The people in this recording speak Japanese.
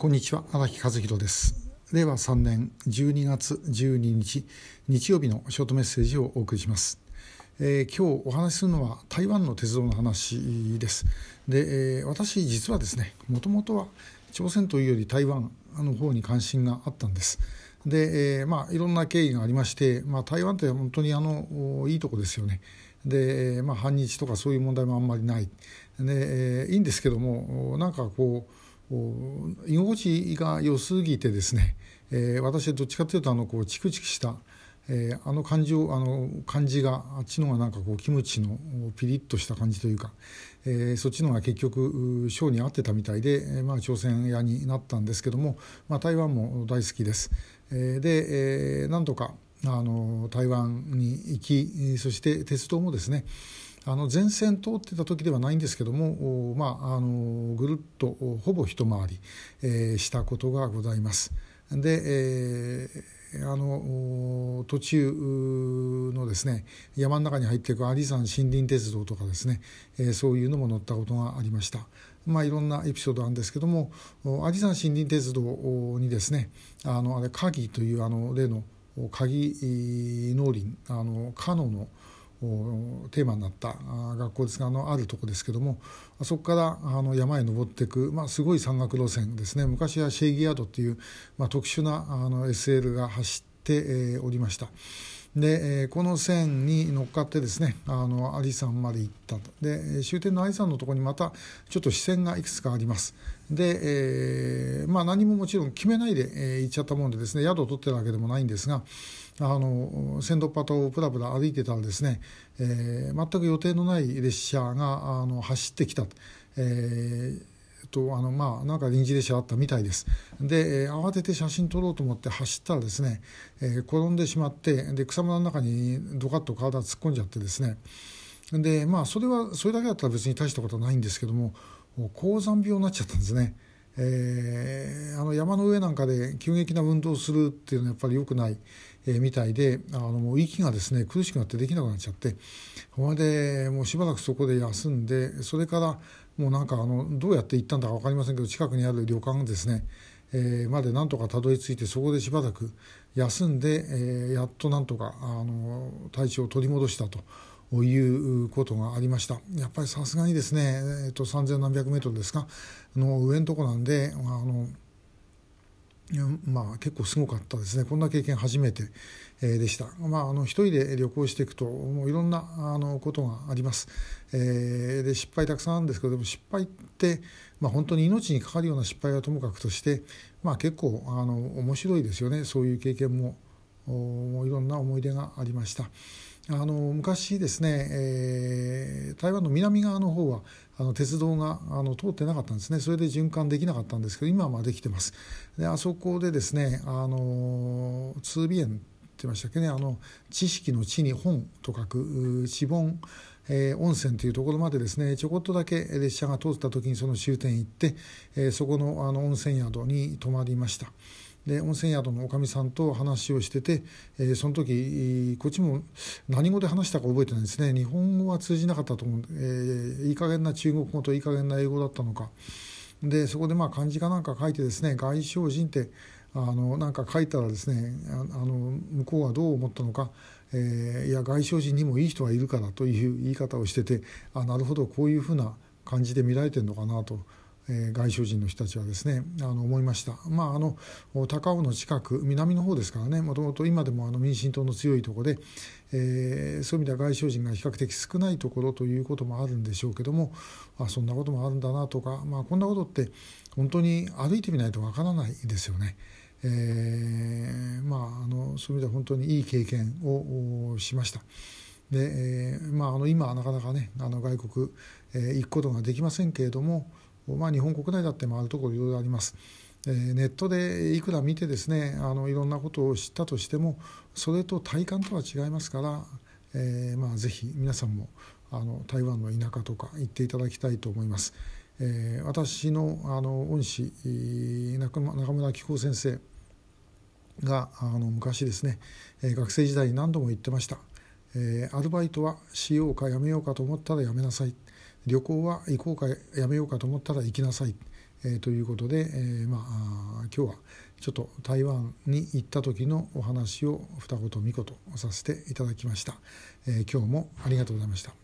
こんにちは荒木和弘です。令和3年12月12日日曜日のショートメッセージをお送りします、えー、今日お話しするのは台湾の鉄道の話です。で、えー、私実はですねもともとは朝鮮というより台湾の方に関心があったんです。で、えー、まあいろんな経緯がありまして、まあ、台湾って本当にあのいいとこですよね。で、まあ、反日とかそういう問題もあんまりない。で、えー、いいんですけどもなんかこう居心地が良すぎてですね、えー、私はどっちかというとあのこうチクチクした、えー、あの感じをあの感じがあっちのがなんかこうキムチのピリッとした感じというか、えー、そっちのが結局ショーに合ってたみたいで、まあ、朝鮮屋になったんですけども、まあ、台湾も大好きです。えー、で、えー、なんとかあの台湾に行きそして鉄道もですねあの前線通ってた時ではないんですけども、まあ、あのぐるっとほぼ一回り、えー、したことがございます。で、えー、あの途中のですね山の中に入っていく有山森林鉄道とかですね、えー、そういうのも乗ったことがありました。まあ、いろんなエピソードあるんですけども有山森林鉄道にですねあのあれ鍵というあの例の鍵農林あのカノのテーマになった学校ですがあのあるとこですけどもそこからあの山へ登っていく、まあ、すごい山岳路線ですね昔はシェイギアードっていう、まあ、特殊なあの SL が走って、おりました。で、えー、この線に乗っかってですねあの有山まで行ったと。で終点の有山のところにまたちょっと視線がいくつかあります。で、えー、まあ何ももちろん決めないで、えー、行っちゃったもんでですね宿を取ってるわけでもないんですがあの線路パトをぶらぶら歩いてたらですね、えー、全く予定のない列車があの走ってきたと、えー、っとあのまあなんか臨時列車あったみたいですで、えー、慌てて写真撮ろうと思って走ったらですね、えー、転んでしまってで草むらの中にドカッと体突っ込んじゃってですねでまあそれはそれだけだったら別に大したことはないんですけども高山病になっちゃったんですね。えー、あの山の上なんかで急激な運動をするっていうのはやっぱり良くない、えー、みたいであのもう息がですね苦しくなってできなくなっちゃってそれでもうしばらくそこで休んでそれからもうなんかあのどうやって行ったんだか分かりませんけど近くにある旅館ですね、えー、までなんとかたどり着いてそこでしばらく休んで、えー、やっとなんとかあの体調を取り戻したと。いうことがありました。やっぱりさすがにですね、えーと、と3 0何百メートルですか。の上のとこなんであのまあ、結構すごかったですね。こんな経験初めて、でした、まあ、あの一人で旅行していくともういろんなあのことがあります、えー、で失敗たくさんあるんですけどでも失敗って、まあ、本当に命にかかるような失敗はともかくとして、まあ、結構あの面白いですよね。そういう経験もいろんな思い出がありました。あの昔ですね、えー、台湾の南側の方はあの鉄道があの通ってなかったんですねそれで循環できなかったんですけど今はできてますであそこでですねあの通尾園って言いましたっけねあの知識の地に本と書く知本えー、温泉というところまでですねちょこっとだけ列車が通った時にその終点行って、えー、そこのあの温泉宿に泊まりました。で温泉宿のおかみさんと話をしてて、えー、その時こっちも何語で話したか覚えてないですね日本語は通じなかったと思う、えー、いい加減な中国語といい加減な英語だったのかでそこでまあ漢字かなんか書いてですね外省人ってあのなんか書いたらですねあの向こうはどう思ったのか、えー、いや外省人にもいい人がいるからという言い方をしててあなるほどこういうふうな感じで見られてるのかなと。え、外省人の人たちはですねあの思いました、まあ、あの高尾の近く南の方ですからねもともと今でもあの民進党の強いところで、えー、そういう意味では外省人が比較的少ないところということもあるんでしょうけどもあそんなこともあるんだなとか、まあ、こんなことって本当に歩いてみないとわからないですよね。えー、まあ、あのそういう意味では本当にいい経験をしました。で、えーまあ、あの今はなかなかねあの外国、えー、行くことができませんけれども、まあ、日本国内だって回るところいろいろあります。えー、ネットでいくら見てですねあのいろんなことを知ったとしてもそれと体感とは違いますから、えーまあ、ぜひ皆さんもあの台湾の田舎とか行っていただきたいと思います。えー、私のあの恩師中村紀子先生があの昔ですね、え、学生時代に何度も言ってました、えー、アルバイトはしようかやめようかと思ったらやめなさい旅行は行こうかやめようかと思ったら行きなさい、えー、ということで、えー、まあ今日はちょっと台湾に行った時のお話を二言三言させていただきました、えー、今日もありがとうございました。